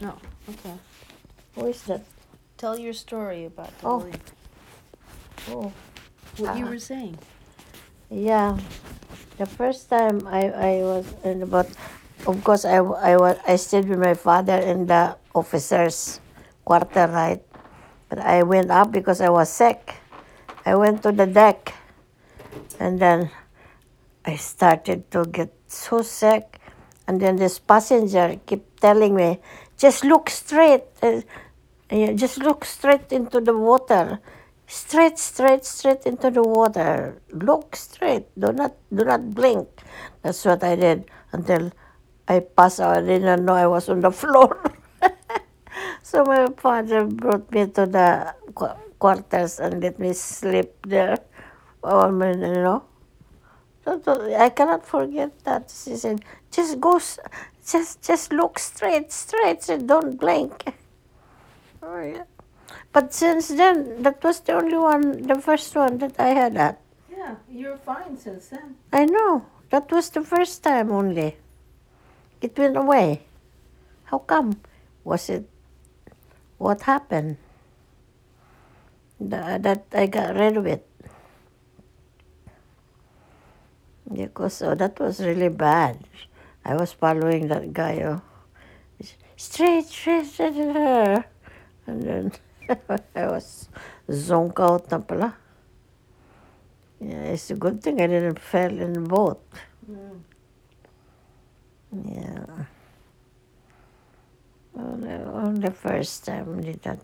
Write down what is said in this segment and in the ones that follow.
No. Okay. Who is that? Tell your story about the Oh. William. Oh, What you Ah. were saying. yeah. The first time I, I was in about, of course, I, I, was, I stayed with my father in the officer's quarter, right? But I went up because I was sick. I went to the deck and then I started to get so sick. And then this passenger kept telling me, just look straight. uh, just look straight into the water. Straight, straight, straight into the water. Look straight. Do not, do not blink. That's what I did until I passed out. I didn't know I was on the floor. so my father brought me to the qu- quarters and let me sleep there. Oh, I mean, you know. I cannot forget that. She said, just go, just, just look straight, straight. Said, don't blink. Oh, yeah. But since then, that was the only one, the first one that I had that. Yeah, you're fine since then. I know. That was the first time only. It went away. How come? Was it what happened? Tha- that I got rid of it. Because so oh, that was really bad. I was following that guy. Oh, straight, straight, straight. And then I was zonk out na pala. Yeah, it's a good thing I didn't fall in the boat. Mm. Yeah. Only, only first time did that.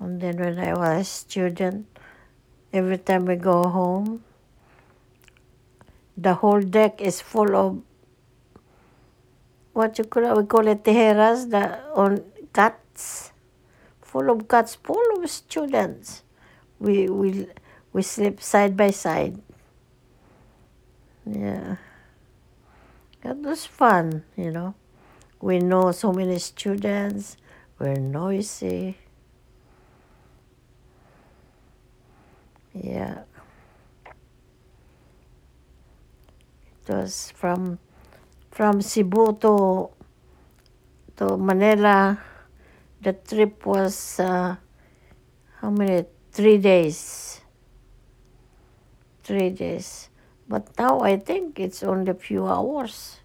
And then when I was a student, every time we go home, the whole deck is full of what you call we call it tejeras, the on cats, full of cats, full of students. We we we sleep side by side. Yeah. That was fun, you know. We know so many students. We're noisy. Yeah. It was from from Cebu to to Manila. The trip was uh, how many? Three days. Three days. But now I think it's only a few hours.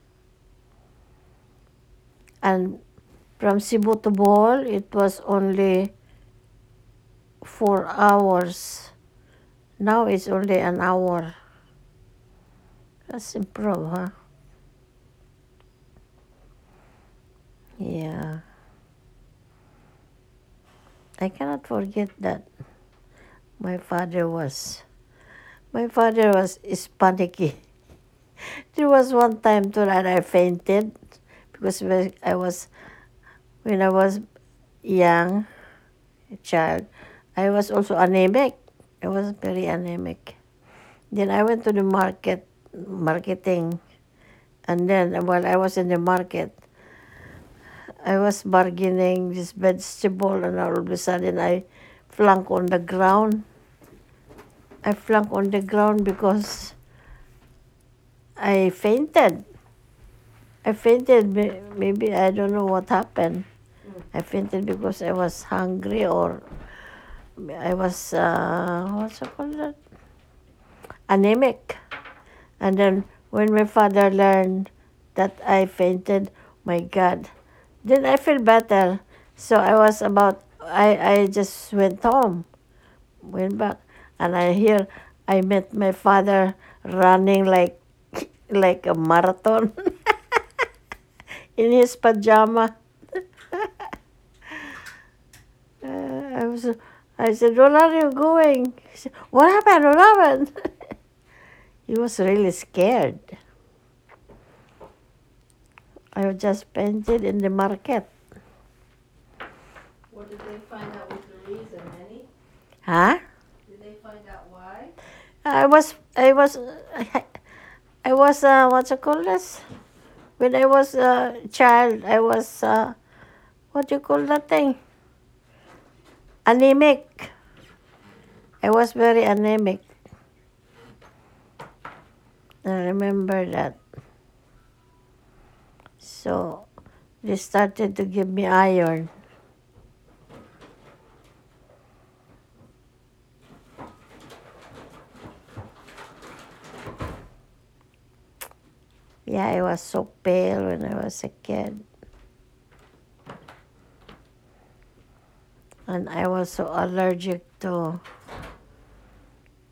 And from Cebu to Bohol, it was only four hours. Now it's only an hour. That's improved, huh? Yeah. I cannot forget that my father was my father was Hispanic. There was one time too that I fainted because when I was when I was young, a child, I was also anemic. I was very anemic. Then I went to the market marketing and then while I was in the market I was bargaining this vegetable and all of a sudden I flunk on the ground. I flunk on the ground because I fainted. I fainted. Maybe I don't know what happened. I fainted because I was hungry or I was uh, what's it called that? Anemic. And then when my father learned that I fainted, my God, then I feel better. So I was about I I just went home, went back, and I hear I met my father running like like a marathon in his pajama. Uh, I was I said, Where are you going? He said, What happened? What happened? He was really scared. I was just painted in the market. What did they find out was the reason, Annie? Huh? Did they find out why? I was I was I was uh, what's it called this? When I was a child, I was uh, what do you call that thing? Anemic. I was very anemic. I remember that. So they started to give me iron. Yeah, I was so pale when I was a kid. And I was so allergic to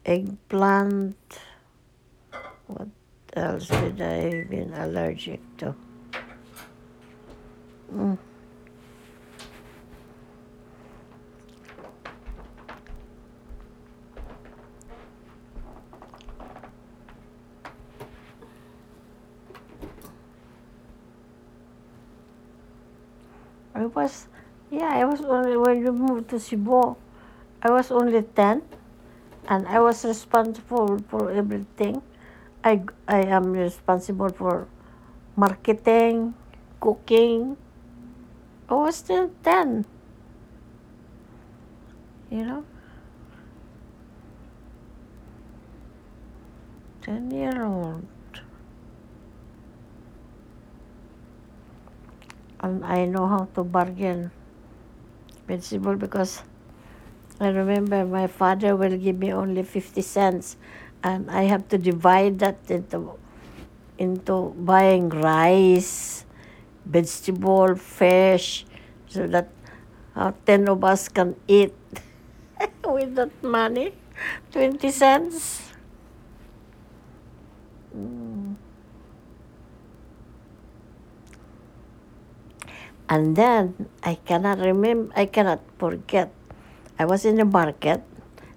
eggplant. What else did I been allergic to? Mm. I was, yeah, I was only when we moved to Cebu. I was only ten, and I was responsible for everything. I I am responsible for marketing, cooking. I was still ten. You know, ten year old. and I know how to bargain vegetable because I remember my father will give me only fifty cents and I have to divide that into into buying rice, vegetable, fish, so that uh, ten of us can eat with that money, twenty cents. Mm. And then I cannot remember, I cannot forget. I was in the market.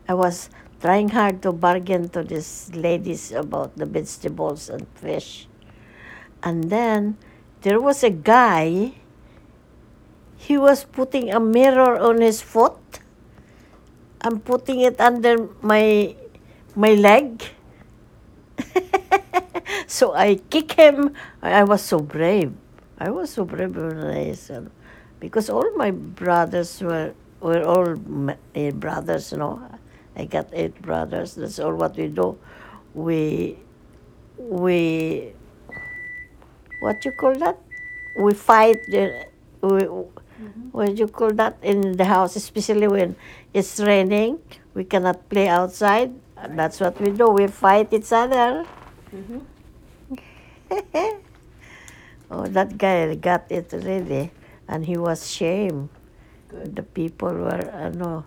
I was trying hard to bargain to these ladies about the vegetables and fish. And then there was a guy, he was putting a mirror on his foot and putting it under my my leg. so I kick him. I was so brave. I was so privileged because all my brothers were were all eh, brothers, you know. I got eight brothers. That's all what we do. We we what you call that? We fight. The, we, mm-hmm. What you call that in the house, especially when it's raining, we cannot play outside. That's what we do. We fight each other. Mm-hmm. Oh, that guy got it really, and he was shame. Good. The people were, uh, no.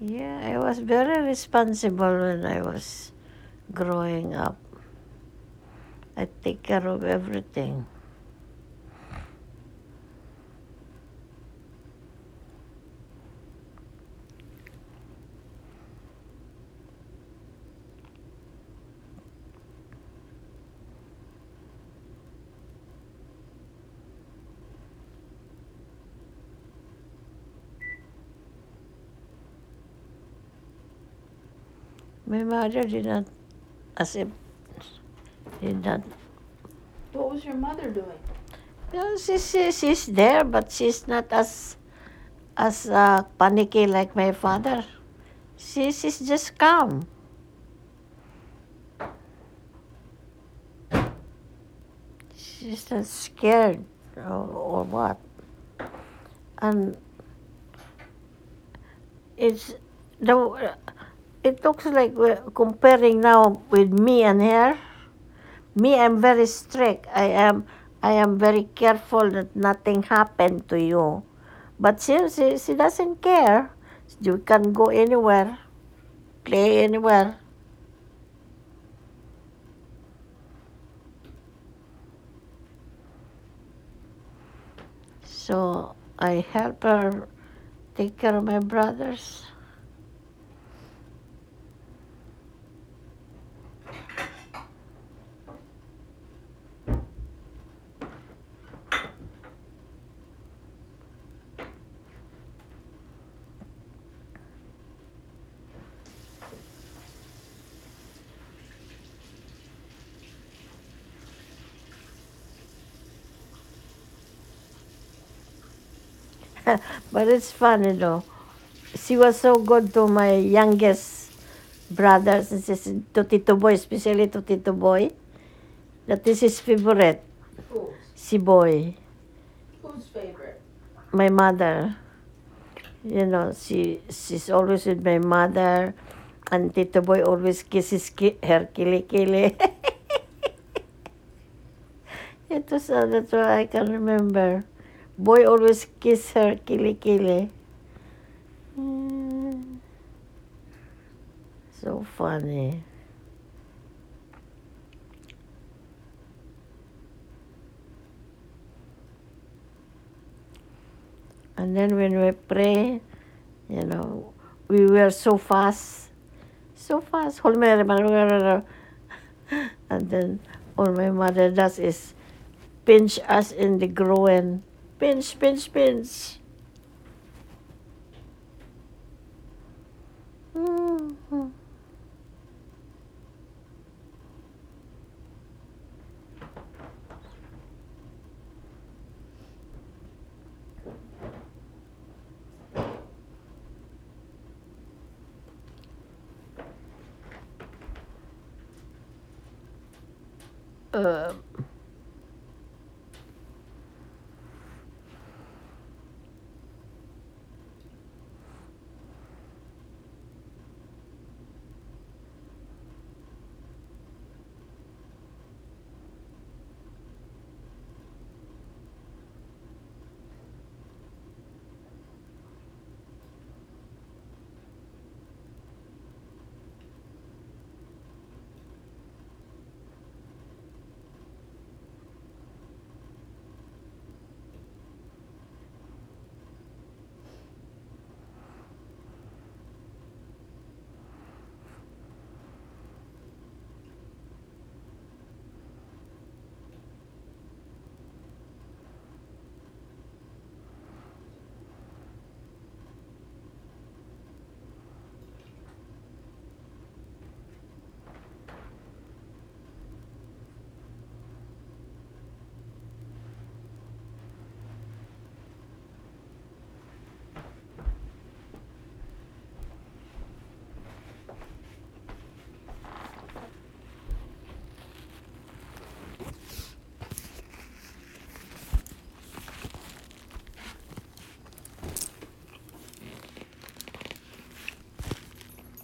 Yeah, I was very responsible when I was growing up. I take care of everything. My mother did not accept, did not. What was your mother doing? Well, she's, she's there, but she's not as as uh, panicky like my father. She, she's just calm. She's not scared or, or what. And it's the it looks like we're comparing now with me and her. Me, I'm very strict. I am I am very careful that nothing happened to you. But she, she, she doesn't care. You can go anywhere, play anywhere. So I help her take care of my brothers. but it's funny though. She was so good to my youngest brothers and sisters, to Tito Boy, especially to Tito Boy, that is his favorite, Who's? si Boy. Who's favorite? My mother. You know, she she's always with my mother, and Tito Boy always kisses ki- her kili-kili. it was, uh, that's why I can remember. Boy always kiss her kili-kili. Mm. So funny. And then when we pray, you know, we were so fast, so fast. And then all my mother does is pinch us in the groin. Pinch, pinch, pinch. Mhm. Uh,